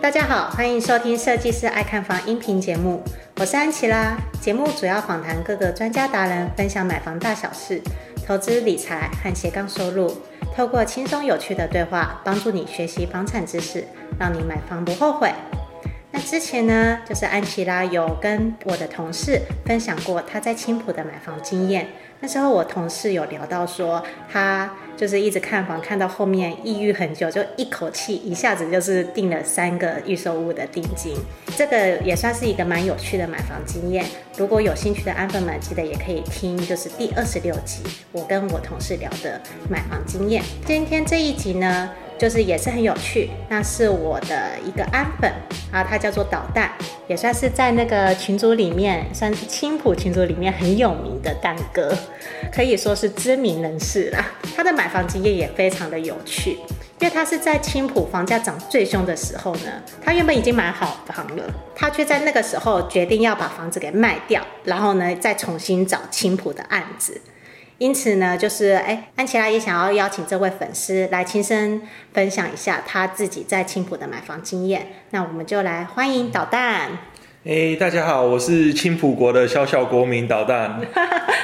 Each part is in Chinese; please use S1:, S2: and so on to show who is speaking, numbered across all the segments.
S1: 大家好，欢迎收听设计师爱看房音频节目，我是安琪拉。节目主要访谈各个专家达人，分享买房大小事、投资理财和斜杠收入，透过轻松有趣的对话，帮助你学习房产知识，让你买房不后悔。那之前呢，就是安琪拉有跟我的同事分享过他在青浦的买房经验。那时候我同事有聊到说，他就是一直看房看到后面抑郁很久，就一口气一下子就是定了三个预售屋的定金。这个也算是一个蛮有趣的买房经验。如果有兴趣的安粉们，记得也可以听，就是第二十六集我跟我同事聊的买房经验。今天这一集呢，就是也是很有趣，那是我的一个安粉啊，他叫做导弹，也算是在那个群组里面，算是青浦群组里面很有名的蛋哥，可以说是知名人士啦。他的买房经验也非常的有趣，因为他是在青浦房价涨最凶的时候呢，他原本已经买好房了，他却在那个时候决定要把房子给卖掉，然后呢再重新找青浦的案子。因此呢，就是哎，安琪拉也想要邀请这位粉丝来亲身分享一下他自己在青浦的买房经验。那我们就来欢迎导弹。
S2: 哎，大家好，我是青浦国的小小国民导弹。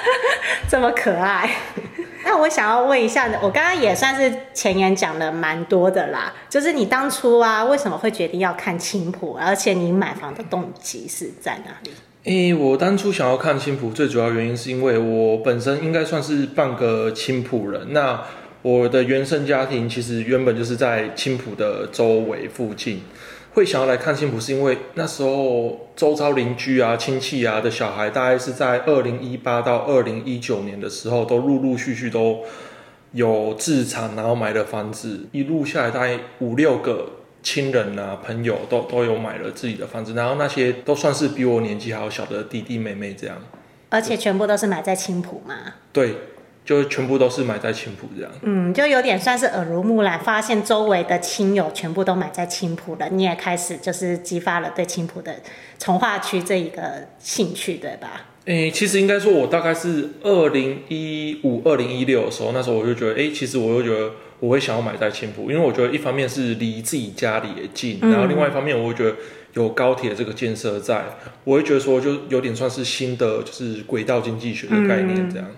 S1: 这么可爱。那我想要问一下，我刚刚也算是前言讲了蛮多的啦，就是你当初啊，为什么会决定要看青浦，而且你买房的动机是在哪里？
S2: 诶、欸，我当初想要看青浦，最主要原因是因为我本身应该算是半个青浦人。那我的原生家庭其实原本就是在青浦的周围附近，会想要来看青浦，是因为那时候周遭邻居啊、亲戚啊的小孩，大概是在二零一八到二零一九年的时候，都陆陆续续都有自产，然后买了房子，一路下来大概五六个。亲人啊，朋友都都有买了自己的房子，然后那些都算是比我年纪还要小的弟弟妹妹这样，
S1: 而且全部都是买在青浦嘛？
S2: 对，就全部都是买在青浦这样。
S1: 嗯，就有点算是耳濡目染，发现周围的亲友全部都买在青浦了，你也开始就是激发了对青浦的从化区这一个兴趣，对吧？
S2: 诶、欸，其实应该说，我大概是二零一五、二零一六的时候，那时候我就觉得，诶、欸，其实我又觉得。我会想要买在青浦，因为我觉得一方面是离自己家里也近，嗯、然后另外一方面我会觉得有高铁这个建设在，我会觉得说就有点算是新的就是轨道经济学的概念这样。
S1: 嗯、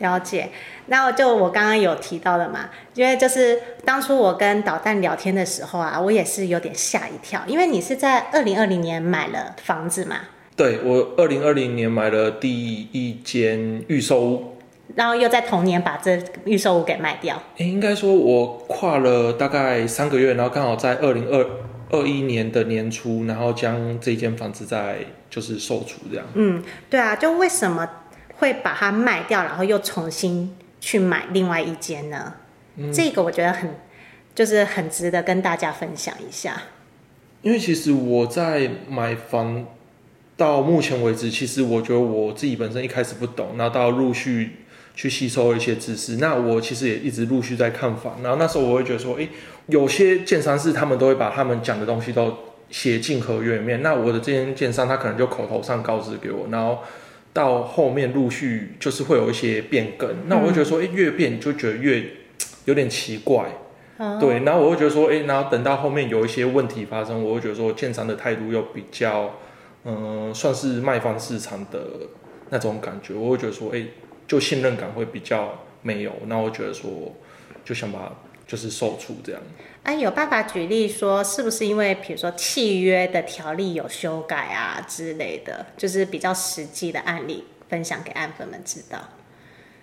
S1: 了解，那就我刚刚有提到的嘛，因为就是当初我跟导弹聊天的时候啊，我也是有点吓一跳，因为你是在二零二零年买了房子嘛？
S2: 对，我二零二零年买了第一间预售屋。
S1: 然后又在同年把这预售屋给卖掉。
S2: 诶，应该说我跨了大概三个月，然后刚好在二零二二一年的年初，然后将这间房子在就是售出这样。
S1: 嗯，对啊，就为什么会把它卖掉，然后又重新去买另外一间呢？嗯，这个我觉得很就是很值得跟大家分享一下。
S2: 因为其实我在买房到目前为止，其实我觉得我自己本身一开始不懂，然后到陆续。去吸收一些知识，那我其实也一直陆续在看房，然后那时候我会觉得说，诶，有些建商是他们都会把他们讲的东西都写进合约里面，那我的这间建商他可能就口头上告知给我，然后到后面陆续就是会有一些变更，那我会觉得说，诶，越变就觉得越 有点奇怪，嗯、对，然后我会觉得说，诶，然后等到后面有一些问题发生，我会觉得说，建商的态度又比较，嗯，算是卖方市场的那种感觉，我会觉得说，诶。就信任感会比较没有，那我觉得说，就想把就是售出这样。
S1: 哎、啊，有办法举例说，是不是因为比如说契约的条例有修改啊之类的，就是比较实际的案例分享给案粉们知道？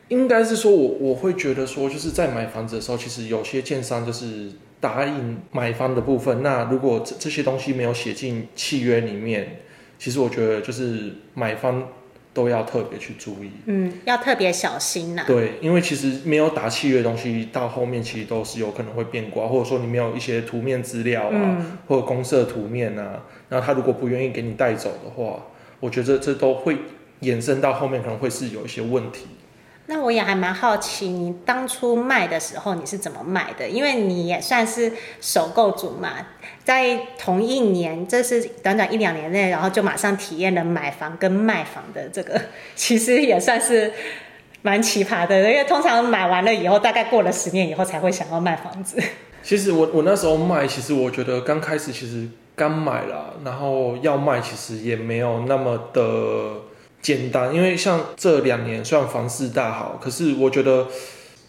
S2: 应该是说我我会觉得说，就是在买房子的时候，其实有些建商就是答应买方的部分，那如果这这些东西没有写进契约里面，其实我觉得就是买方。都要特别去注意，
S1: 嗯，要特别小心呐、啊。
S2: 对，因为其实没有打契约的东西，到后面其实都是有可能会变卦，或者说你没有一些图面资料啊，嗯、或者公社图面啊，然后他如果不愿意给你带走的话，我觉得这都会衍生到后面可能会是有一些问题。
S1: 那我也还蛮好奇，你当初卖的时候你是怎么卖的？因为你也算是首购族嘛，在同一年，这是短短一两年内，然后就马上体验了买房跟卖房的这个，其实也算是蛮奇葩的。因为通常买完了以后，大概过了十年以后才会想要卖房子。
S2: 其实我我那时候卖，其实我觉得刚开始其实刚买了，然后要卖其实也没有那么的。简单，因为像这两年虽然房市大好，可是我觉得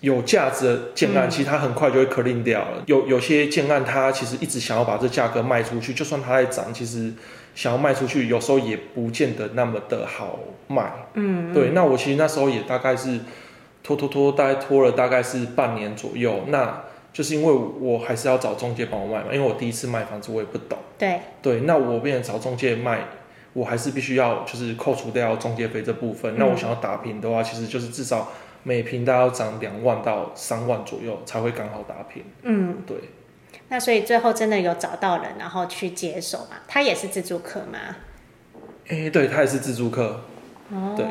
S2: 有价值的建案，其实它很快就会 clean 掉了。嗯、有有些建案，它其实一直想要把这价格卖出去，就算它在涨，其实想要卖出去，有时候也不见得那么的好卖。嗯，对。那我其实那时候也大概是拖拖拖，大概拖了大概是半年左右。那就是因为我还是要找中介帮我卖嘛，因为我第一次卖房子，我也不懂。
S1: 对
S2: 对，那我变成找中介卖。我还是必须要就是扣除掉中介费这部分。嗯、那我想要打平的话，其实就是至少每平大概要涨两万到三万左右才会刚好打平。嗯，对。
S1: 那所以最后真的有找到人，然后去接手嘛？他也是自助客吗？
S2: 哎、欸，对，他也是自助客。哦，对，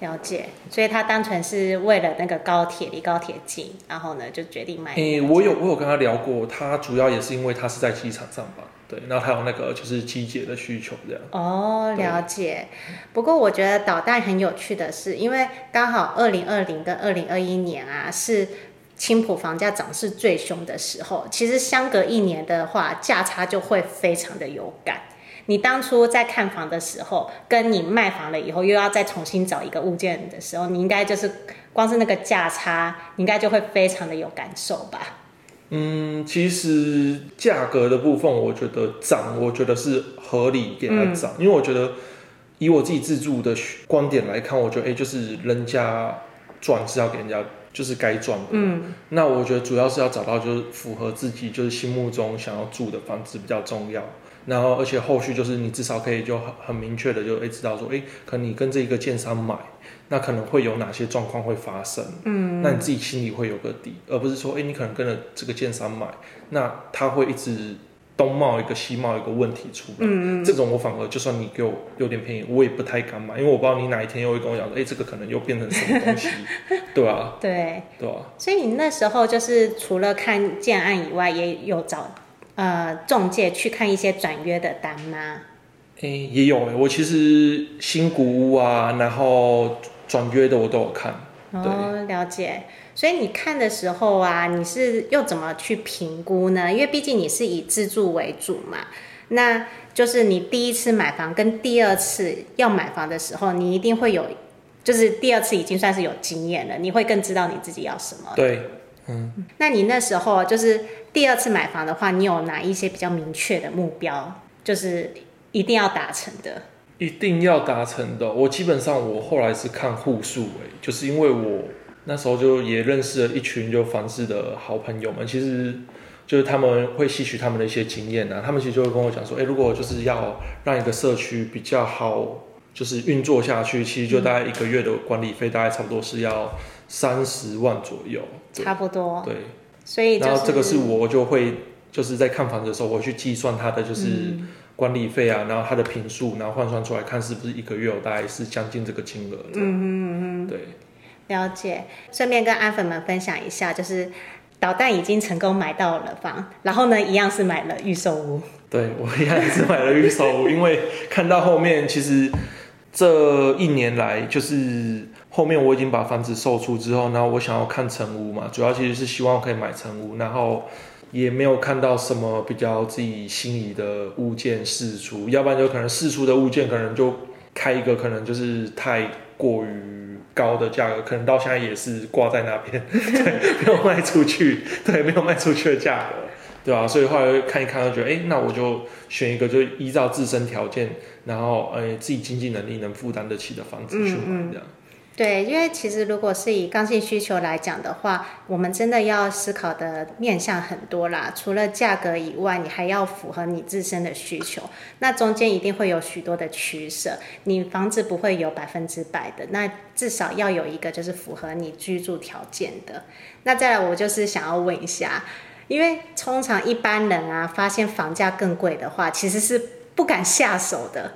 S1: 了解。所以他单纯是为了那个高铁离高铁近，然后呢就决定
S2: 买。我有我有跟他聊过，他主要也是因为他是在机场上班。对，然后还有那个就是机捷的需求这样。
S1: 哦，了解。不过我觉得导弹很有趣的是，因为刚好二零二零跟二零二一年啊，是青浦房价涨势最凶的时候。其实相隔一年的话，价差就会非常的有感。你当初在看房的时候，跟你卖房了以后，又要再重新找一个物件的时候，你应该就是光是那个价差，你应该就会非常的有感受吧。
S2: 嗯，其实价格的部分，我觉得涨，我觉得是合理给它涨，嗯、因为我觉得以我自己自住的观点来看，我觉得哎、欸，就是人家赚是要给人家就是该赚的。嗯，那我觉得主要是要找到就是符合自己就是心目中想要住的房子比较重要。然后而且后续就是你至少可以就很很明确的就哎知道说哎，可能你跟这一个建商买。那可能会有哪些状况会发生？嗯，那你自己心里会有个底，而不是说，哎、欸，你可能跟着这个建商买，那他会一直东冒一个西冒一个问题出来。嗯，这种我反而就算你给我有点便宜，我也不太敢买，因为我不知道你哪一天又会跟我讲说，哎、欸，这个可能又变成什么东西，对吧、啊？
S1: 对，
S2: 对啊。
S1: 所以你那时候就是除了看建案以外，也有找呃中介去看一些转约的单吗？
S2: 哎、欸，也有哎、欸，我其实新古屋啊，然后。转约的我都有看，
S1: 哦，了解。所以你看的时候啊，你是又怎么去评估呢？因为毕竟你是以自住为主嘛，那就是你第一次买房跟第二次要买房的时候，你一定会有，就是第二次已经算是有经验了，你会更知道你自己要什么。
S2: 对，嗯。
S1: 那你那时候就是第二次买房的话，你有哪一些比较明确的目标，就是一定要达成的？
S2: 一定要达成的。我基本上我后来是看户数，哎，就是因为我那时候就也认识了一群就房市的好朋友们，其实就是他们会吸取他们的一些经验啊，他们其实就会跟我讲说，哎，如果就是要让一个社区比较好，就是运作下去，其实就大概一个月的管理费大概差不多是要三十万左右，
S1: 差不多，
S2: 对，
S1: 所以、就是、
S2: 然后这个是我就会就是在看房子的时候，我去计算它的就是。嗯管理费啊，然后它的平数，然后换算出来看是不是一个月有大概是将近这个金额。嗯嗯嗯，对，
S1: 了解。顺便跟阿粉们分享一下，就是导弹已经成功买到了房，然后呢，一样是买了预售屋。
S2: 对，我一样是买了预售屋，因为看到后面其实这一年来，就是后面我已经把房子售出之后，然后我想要看成屋嘛，主要其实是希望可以买成屋，然后。也没有看到什么比较自己心仪的物件试出，要不然就可能试出的物件可能就开一个可能就是太过于高的价格，可能到现在也是挂在那边，对，没有卖出去，对，没有卖出去的价格，对吧？所以后来看一看，就觉得，哎，那我就选一个，就依照自身条件，然后，哎，自己经济能力能负担得起的房子去买，这样。
S1: 对，因为其实如果是以刚性需求来讲的话，我们真的要思考的面向很多啦。除了价格以外，你还要符合你自身的需求。那中间一定会有许多的取舍，你房子不会有百分之百的，那至少要有一个就是符合你居住条件的。那再来，我就是想要问一下，因为通常一般人啊，发现房价更贵的话，其实是不敢下手的。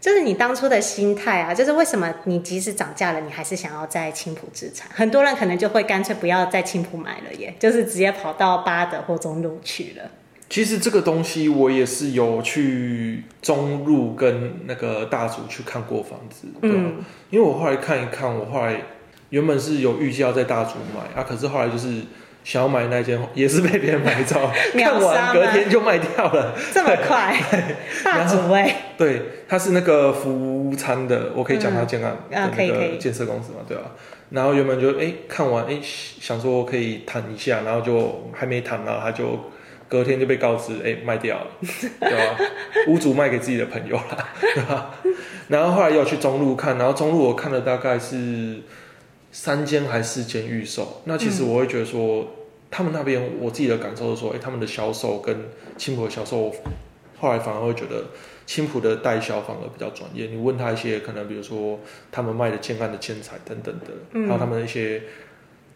S1: 就是你当初的心态啊，就是为什么你即使涨价了，你还是想要在青浦置产？很多人可能就会干脆不要在青浦买了耶，就是直接跑到八德或中路去了。
S2: 其实这个东西我也是有去中路跟那个大竹去看过房子？嗯，因为我后来看一看，我后来原本是有预计要在大竹买啊，可是后来就是。想要买那间也是被别人买走，看完隔天就卖掉了，
S1: 这么快？大主位，
S2: 对，他是那个服务餐的，我可以讲他建案的那个建设公司嘛，对吧？然后原本就哎、欸、看完哎、欸、想说可以谈一下，然后就还没谈到，他就隔天就被告知哎、欸、卖掉了，对吧？屋主卖给自己的朋友了，对吧？然后后来又去中路看，然后中路我看了大概是。三间还是四间预售？那其实我会觉得说，嗯、他们那边我自己的感受是说，哎、欸，他们的销售跟青浦的销售，后来反而会觉得青浦的代销反而比较专业。你问他一些可能，比如说他们卖的建案的建材等等的，嗯、还有他们的一些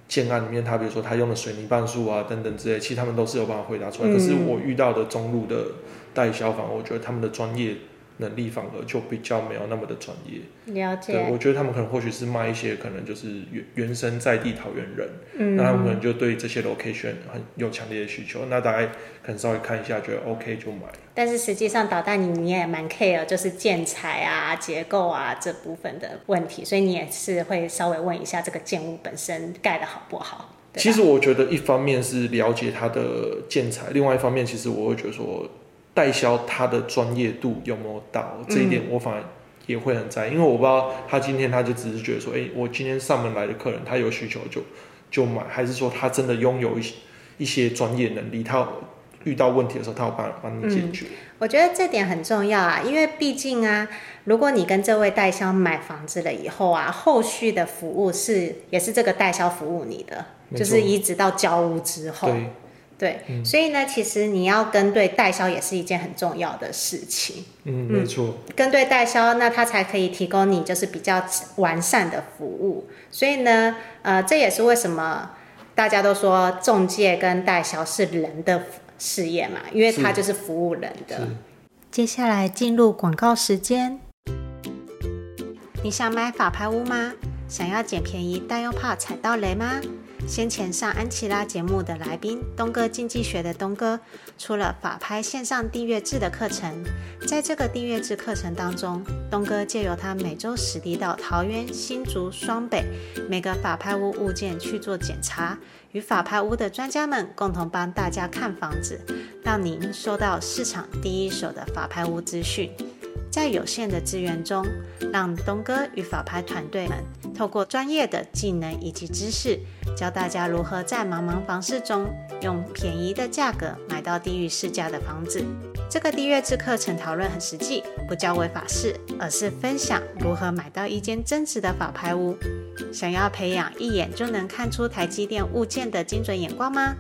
S2: 建案里面，他比如说他用的水泥半数啊等等之类，其实他们都是有办法回答出来。嗯、可是我遇到的中路的代销，反而我觉得他们的专业。能力反而就比较没有那么的专业。
S1: 了解。
S2: 对，我觉得他们可能或许是卖一些可能就是原原生在地桃园人，嗯，那他们可能就对这些 location 很有强烈的需求，那大概可能稍微看一下，觉得 OK 就买。但是实际上导弹你你也蛮 care，就是建材啊、结构啊这部分的问题，所以你也是会稍微问一下这个建物本身盖的好不好。其实我觉得一方面是了解它的建材，另外一方面其实我会觉得说。代销他的专业度有没有到？这一点我反而也会很在意，嗯、因为我不知道他今天他就只是觉得说，哎、欸，我今天上门来的客人他有需求就就买，还是说他真的拥有一些一些专业能力，他遇到问题的时候他有办法帮你解决、嗯。
S1: 我觉得这点很重要啊，因为毕竟啊，如果你跟这位代销买房子了以后啊，后续的服务是也是这个代销服务你的，就是一直到交屋之后。对对，嗯、所以呢，其实你要跟对代销也是一件很重要的事情。
S2: 嗯，没错。
S1: 跟对代销，那他才可以提供你就是比较完善的服务。所以呢，呃，这也是为什么大家都说中介跟代销是人的事业嘛，因为它就是服务人的。接下来进入广告时间。你想买法拍屋吗？想要捡便宜但又怕踩到雷吗？先前上安琪拉节目的来宾东哥经济学的东哥出了法拍线上订阅制的课程，在这个订阅制课程当中，东哥借由他每周实地到桃园、新竹、双北每个法拍屋物件去做检查，与法拍屋的专家们共同帮大家看房子，让您收到市场第一手的法拍屋资讯。在有限的资源中，让东哥与法拍团队们透过专业的技能以及知识，教大家如何在茫茫房市中用便宜的价格买到低于市价的房子。这个订阅制课程讨论很实际，不教违法事，而是分享如何买到一间真实的法拍屋。想要培养一眼就能看出台积电物件的精准眼光吗？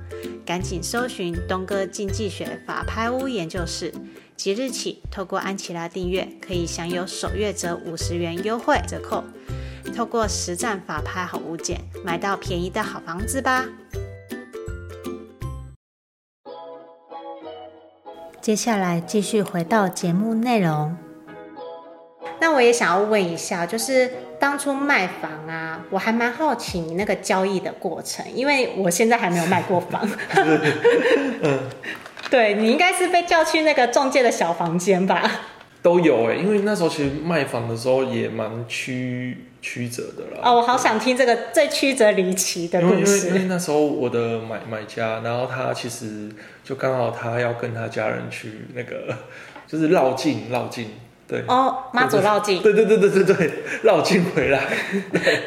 S1: 赶紧搜寻东哥经济学法拍屋研究室。即日起，透过安琪拉订阅，可以享有首月折五十元优惠折扣。透过实战法拍好物件，买到便宜的好房子吧。接下来继续回到节目内容。那我也想要问一下，就是当初卖房啊，我还蛮好奇你那个交易的过程，因为我现在还没有卖过房。对，你应该是被叫去那个中介的小房间吧？
S2: 都有哎、欸，因为那时候其实卖房的时候也蛮曲曲折的啦。
S1: 哦，我好想听这个最曲折离奇的故事。
S2: 因为，因为那时候我的买买家，然后他其实就刚好他要跟他家人去那个，就是绕境绕境，对
S1: 哦，妈祖绕境，
S2: 对对对对对对，绕境回来，对，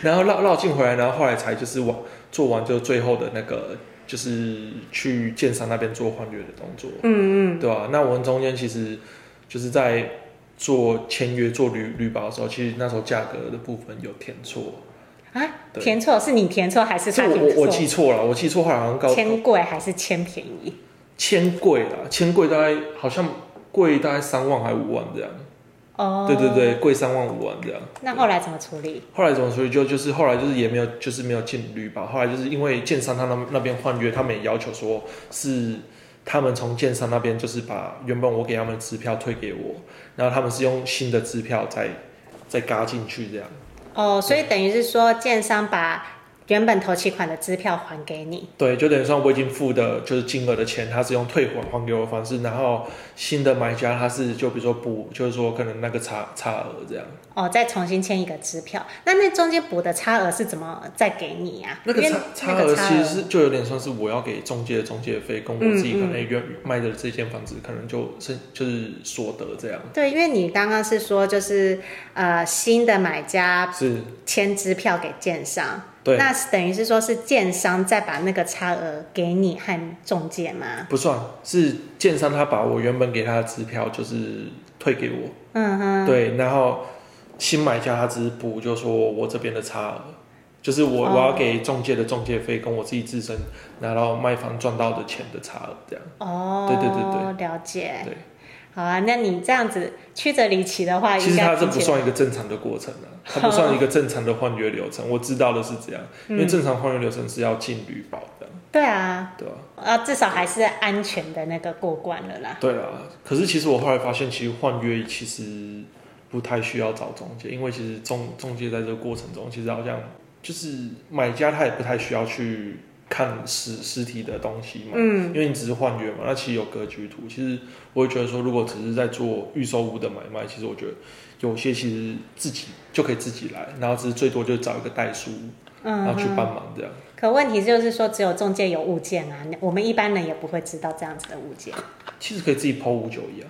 S2: 然后绕绕境回来，然后后来才就是完做完就最后的那个。就是去建商那边做换约的动作，嗯嗯，对吧、啊？那我们中间其实就是在做签约、做旅旅保的时候，其实那时候价格的部分有填错
S1: 啊，填错是你填错还是他填错？
S2: 我我记错了，我记错，好像高
S1: 签贵还是签便宜？
S2: 签贵啦，签贵大概好像贵大概三万还五万这样。哦，对对对，贵三万五万这样。
S1: 那后来怎么处理？
S2: 后来怎么处理？就就是后来就是也没有，就是没有进旅保。后来就是因为建商他那那边换约，他们也要求说是他们从建商那边就是把原本我给他们的支票退给我，然后他们是用新的支票再再嘎进去这样。
S1: 哦，所以等于是说建商把。原本头期款的支票还给你，
S2: 对，就等于说我已经付的就是金额的钱，他是用退还还给我的方式，然后新的买家他是就比如说补，就是说可能那个差差额这样。
S1: 哦，再重新签一个支票，那那中间补的差额是怎么再给你啊？
S2: 那个差差额其实是就有点像是我要给中介的中介费，跟我自己可能原卖的这间房子可能就是就是所得这样。
S1: 对，因为你刚刚是说就是呃新的买家是签支票给建商。对，那等于是说，是建商再把那个差额给你和中介吗？
S2: 不算，是建商他把我原本给他的支票就是退给我。嗯哼。对，然后新买家他只是补，就说我这边的差额，就是我、哦、我要给中介的中介费，跟我自己自身拿到卖房赚到的钱的差额这样。哦。对对对对。
S1: 了解。对。好啊，那你这样子曲折离奇的话，
S2: 其实它这不算一个正常的过程啊，它不算一个正常的换约流程。我知道的是这样，因为正常换约流程是要进履保的。
S1: 对啊，对啊，啊，至少还是安全的那个过关了啦。
S2: 对啊，可是其实我后来发现，其实换约其实不太需要找中介，因为其实中中介在这个过程中，其实好像就是买家他也不太需要去。看实实体的东西嘛，嗯，因为你只是幻觉嘛，那其实有格局图。其实我会觉得说，如果只是在做预售屋的买卖，其实我觉得有些其实自己就可以自己来，然后只是最多就找一个代书，嗯，然后去帮忙这样。
S1: 可问题就是说，只有中介有物件啊，我们一般人也不会知道这样子的物件。
S2: 其实可以自己 PO 五九一啊，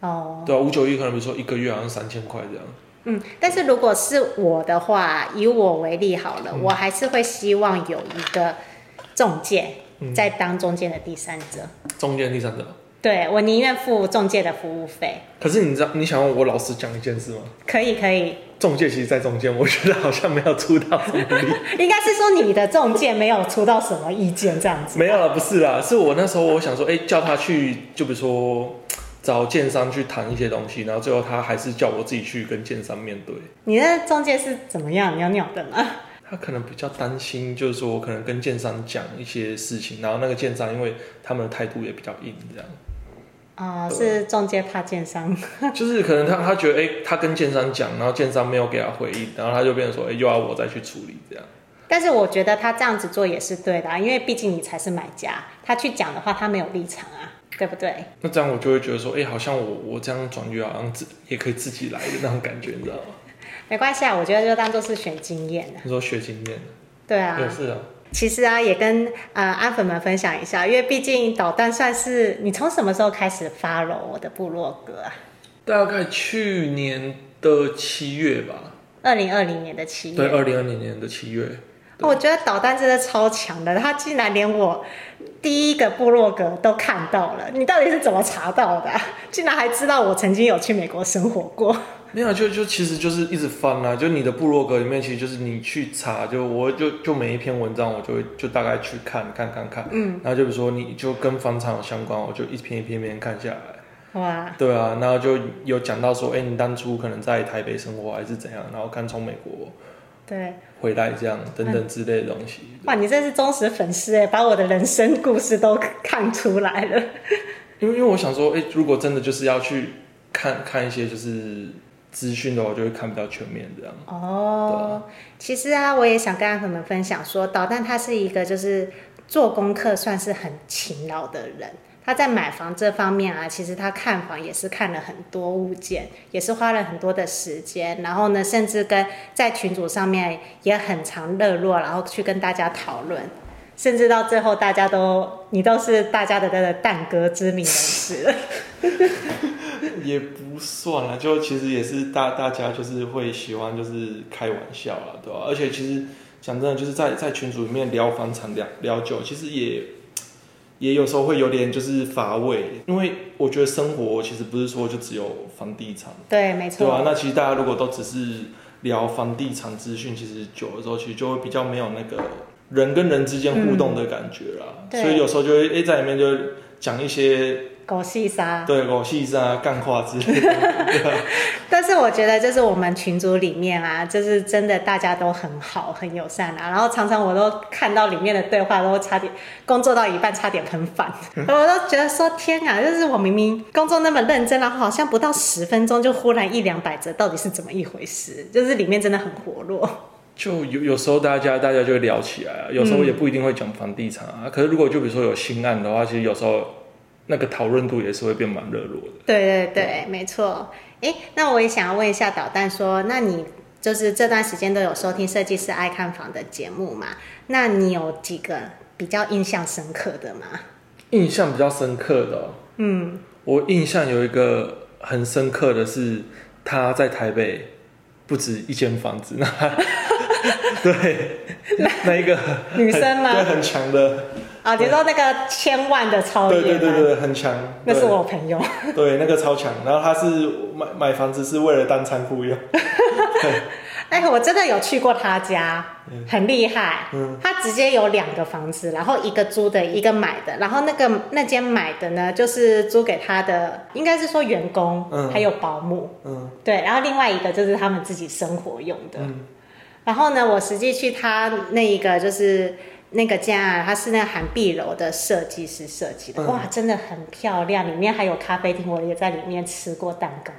S2: 哦，对啊，五九一可能比如说一个月好像三千块这样。
S1: 嗯，但是如果是我的话，以我为例好了，嗯，我还是会希望有一个。中介在当中间的第三者，
S2: 嗯、中间第三者，
S1: 对，我宁愿付中介的服务费。可
S2: 是你知道，你想问我老实讲一件事吗？
S1: 可以，可以。
S2: 中介其实，在中间，我觉得好像没有出到什么力。
S1: 应该是说你的中介没有出到什么意见，这样子。
S2: 没有了，不是啦，是我那时候我想说，哎、欸，叫他去，就比如说找建商去谈一些东西，然后最后他还是叫我自己去跟建商面对。
S1: 你那中介是怎么样？鸟鸟的吗？
S2: 他可能比较担心，就是说我可能跟建商讲一些事情，然后那个建商因为他们的态度也比较硬，这样。
S1: 哦，是中介怕建商。
S2: 就是可能他他觉得，哎、欸，他跟建商讲，然后建商没有给他回应，然后他就变成说，哎、欸，又要我再去处理这样。
S1: 但是我觉得他这样子做也是对的，啊因为毕竟你才是买家，他去讲的话，他没有立场啊，对不对？
S2: 那这样我就会觉得说，哎、欸，好像我我这样转约好像自也可以自己来的那种感觉，你知道吗？
S1: 没关系啊，我觉得就当做是学经验。
S2: 你说学经验？
S1: 对啊，
S2: 也是啊。
S1: 其实啊，也跟呃安粉们分享一下，因为毕竟导弹算是你从什么时候开始 follow 我的部落格啊？
S2: 大概去年的七月吧。
S1: 二零二零年的七月。
S2: 对，二零二零年的七月。
S1: 我觉得导弹真的超强的，他竟然连我第一个部落格都看到了。你到底是怎么查到的？竟然还知道我曾经有去美国生活过。
S2: 没有，就就其实就是一直翻啊，就你的部落格里面，其实就是你去查，就我就就每一篇文章，我就会就大概去看看看看，嗯，然后就比如说你就跟房产有相关，我就一篇一篇篇看下来，哇，对啊，然后就有讲到说，哎，你当初可能在台北生活还是怎样，然后刚从美国对。回来这样等等之类的东西，
S1: 哇，你真是忠实粉丝哎，把我的人生故事都看出来了，
S2: 因为因为我想说，哎，如果真的就是要去看看一些就是。资讯的话，就会看比较全面这样。
S1: 哦，其实啊，我也想跟阿粉们分享说，导弹他是一个就是做功课算是很勤劳的人。他在买房这方面啊，其实他看房也是看了很多物件，也是花了很多的时间。然后呢，甚至跟在群组上面也很常热络，然后去跟大家讨论，甚至到最后大家都你都是大家的那个蛋哥知名人士。
S2: 也不算了，就其实也是大大家就是会喜欢就是开玩笑啦，对吧？而且其实讲真的，就是在在群组里面聊房产聊聊久，其实也也有时候会有点就是乏味，因为我觉得生活其实不是说就只有房地产，
S1: 对，没错，
S2: 对啊？那其实大家如果都只是聊房地产资讯，其实久了之后，其实就会比较没有那个人跟人之间互动的感觉啦。嗯、所以有时候就会诶、欸、在里面就讲一些。
S1: 狗细沙，
S2: 对，狗细沙干话之类的。
S1: 但是我觉得，就是我们群组里面啊，就是真的大家都很好，很友善啊。然后常常我都看到里面的对话，都差点工作到一半差点喷饭，我都觉得说天啊，就是我明明工作那么认真，然后好像不到十分钟就忽然一两百折，到底是怎么一回事？就是里面真的很活络。
S2: 就有有时候大家大家就会聊起来啊，有时候也不一定会讲房地产啊。嗯、可是如果就比如说有新案的话，其实有时候。那个讨论度也是会变蛮热络的。
S1: 对对对，对没错。哎，那我也想要问一下导弹说，那你就是这段时间都有收听设计师爱看房的节目嘛？那你有几个比较印象深刻的吗？
S2: 印象比较深刻的、哦，嗯，我印象有一个很深刻的是，他在台北不止一间房子，那 对，那一个
S1: 女生吗？
S2: 对，很强的。
S1: 啊，你说那个千万的超
S2: 对对对对，很强。
S1: 那是我朋友。
S2: 对，那个超强。然后他是买买房子是为了当仓库用。
S1: 哎、欸，我真的有去过他家，很厉害。嗯。他直接有两个房子，然后一个租的，一个买的。然后那个那间买的呢，就是租给他的，应该是说员工，嗯，还有保姆，嗯，对。然后另外一个就是他们自己生活用的。嗯。然后呢，我实际去他那一个就是。那个家啊，它是那个涵碧楼的设计师设计的，哇，真的很漂亮，里面还有咖啡厅，我也在里面吃过蛋糕，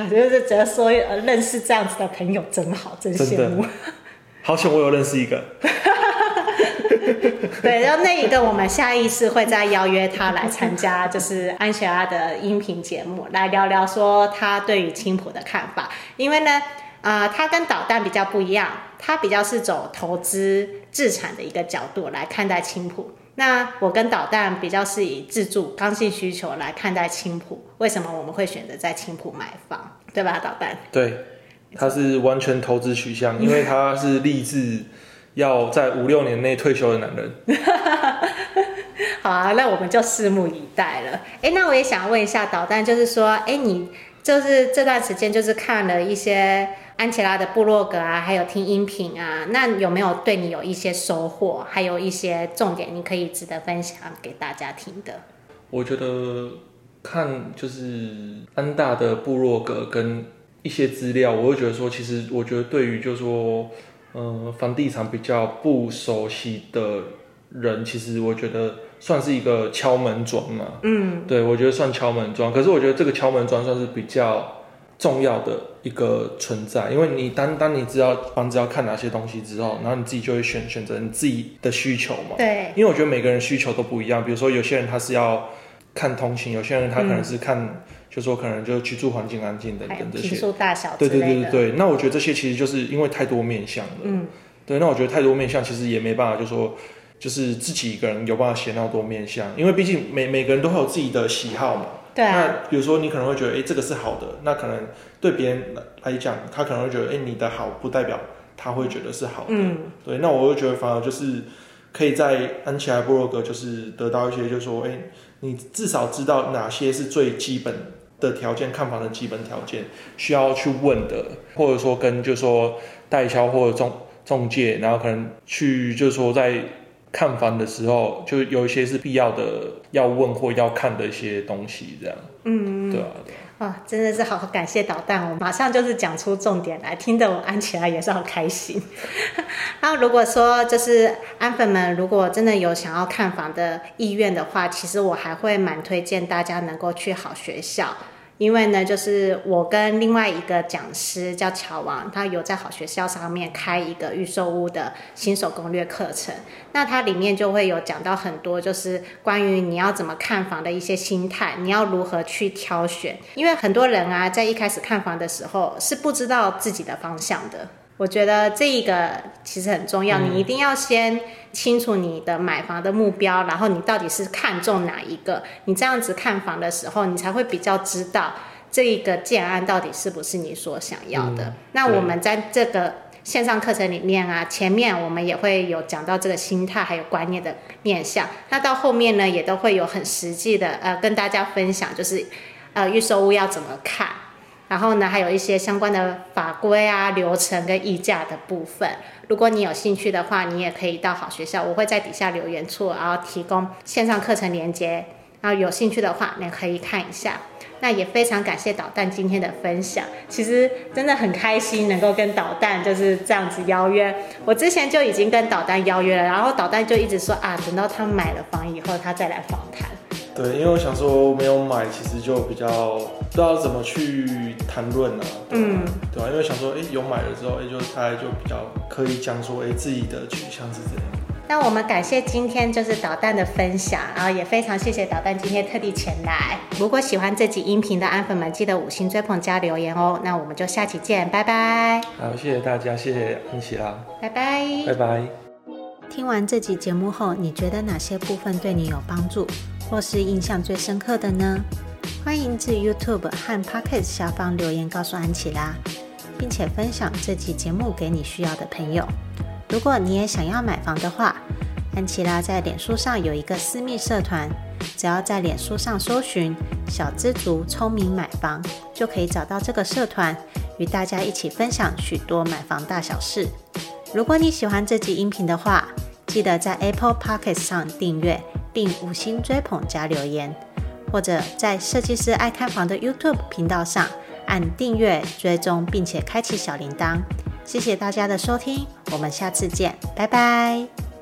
S1: 啊，就是觉得说认识这样子的朋友真好，真羡慕。
S2: 好险我有认识一个。
S1: 对，然后那一个我们下一次会再邀约他来参加，就是安琪拉的音频节目，来聊聊说他对于青浦的看法，因为呢。啊、呃，他跟导弹比较不一样，它比较是走投资自产的一个角度来看待青浦。那我跟导弹比较是以自住刚性需求来看待青浦。为什么我们会选择在青浦买房？对吧，导弹？
S2: 对，他是完全投资取向，因为他是立志要在五六年内退休的男人。
S1: 好啊，那我们就拭目以待了。哎，那我也想问一下导弹，就是说，哎，你就是这段时间就是看了一些。安琪拉的部落格啊，还有听音频啊，那有没有对你有一些收获？还有一些重点，你可以值得分享给大家听的？
S2: 我觉得看就是安大的部落格跟一些资料，我会觉得说，其实我觉得对于就是说，呃，房地产比较不熟悉的人，其实我觉得算是一个敲门砖嘛。嗯，对，我觉得算敲门砖。可是我觉得这个敲门砖算是比较。重要的一个存在，因为你当当你知道房子要看哪些东西之后，然后你自己就会选选择你自己的需求嘛。
S1: 对，
S2: 因为我觉得每个人需求都不一样。比如说有些人他是要看通勤，有些人他可能是看，嗯、就说可能就居住环境安静等等这些。
S1: 数大小。
S2: 对对对对对。那我觉得这些其实就是因为太多面向了。嗯。对，那我觉得太多面向其实也没办法，就说就是自己一个人有办法写那么多面向，因为毕竟每每个人都会有自己的喜好嘛。
S1: 对、啊。
S2: 那比如说你可能会觉得，哎、欸，这个是好的，那可能。对别人来讲，他可能会觉得，哎，你的好不代表他会觉得是好的。嗯，对。那我会觉得，反而就是可以在安琪拉部落格，就是得到一些，就是说，哎，你至少知道哪些是最基本的条件，看房的基本条件需要去问的，或者说跟就是说代销或者中中介，然后可能去就是说在看房的时候，就有一些是必要的要问或要看的一些东西，这样。嗯，对啊，对。
S1: 哦，真的是好感谢导弹，我马上就是讲出重点来，听得我安起来也是好开心。然后如果说就是安粉们，如果真的有想要看房的意愿的话，其实我还会蛮推荐大家能够去好学校。因为呢，就是我跟另外一个讲师叫乔王，他有在好学校上面开一个预售屋的新手攻略课程。那它里面就会有讲到很多，就是关于你要怎么看房的一些心态，你要如何去挑选。因为很多人啊，在一开始看房的时候是不知道自己的方向的。我觉得这一个其实很重要，你一定要先清楚你的买房的目标，然后你到底是看中哪一个，你这样子看房的时候，你才会比较知道这一个建案到底是不是你所想要的。嗯，那我们在这个线上课程里面啊，前面我们也会有讲到这个心态还有观念的面向，那到后面呢，也都会有很实际的呃跟大家分享，就是呃预售屋要怎么看。然后呢，还有一些相关的法规啊、流程跟议价的部分。如果你有兴趣的话，你也可以到好学校，我会在底下留言处，然后提供线上课程连接，然后有兴趣的话，你可以看一下。那也非常感谢导弹今天的分享，其实真的很开心能够跟导弹就是这样子邀约。我之前就已经跟导弹邀约了，然后导弹就一直说啊，等到他买了房以后，他再来访谈。
S2: 对，因为我想说没有买，其实就比较知道怎么去谈论啊。嗯，对吧？因为想说，哎，有买了之后，哎，就大概就比较可以讲说，哎，自己的取向是怎样。
S1: 那我们感谢今天就是导弹的分享，然后也非常谢谢导弹今天特地前来。如果喜欢这集音频的安粉们，记得五星追捧加留言哦。那我们就下期见，拜拜。
S2: 好，谢谢大家，谢谢安琪拉，
S1: 拜拜，
S2: 拜拜。
S1: 听完这集节目后，你觉得哪些部分对你有帮助，或是印象最深刻的呢？欢迎至 YouTube 和 Pocket 下方留言告诉安琪拉，并且分享这集节目给你需要的朋友。如果你也想要买房的话，安琪拉在脸书上有一个私密社团，只要在脸书上搜寻“小知足聪明买房”，就可以找到这个社团，与大家一起分享许多买房大小事。如果你喜欢这集音频的话，记得在 Apple Pocket 上订阅并五星追捧加留言，或者在设计师爱看房的 YouTube 频道上按订阅追踪，并且开启小铃铛。谢谢大家的收听，我们下次见，拜拜。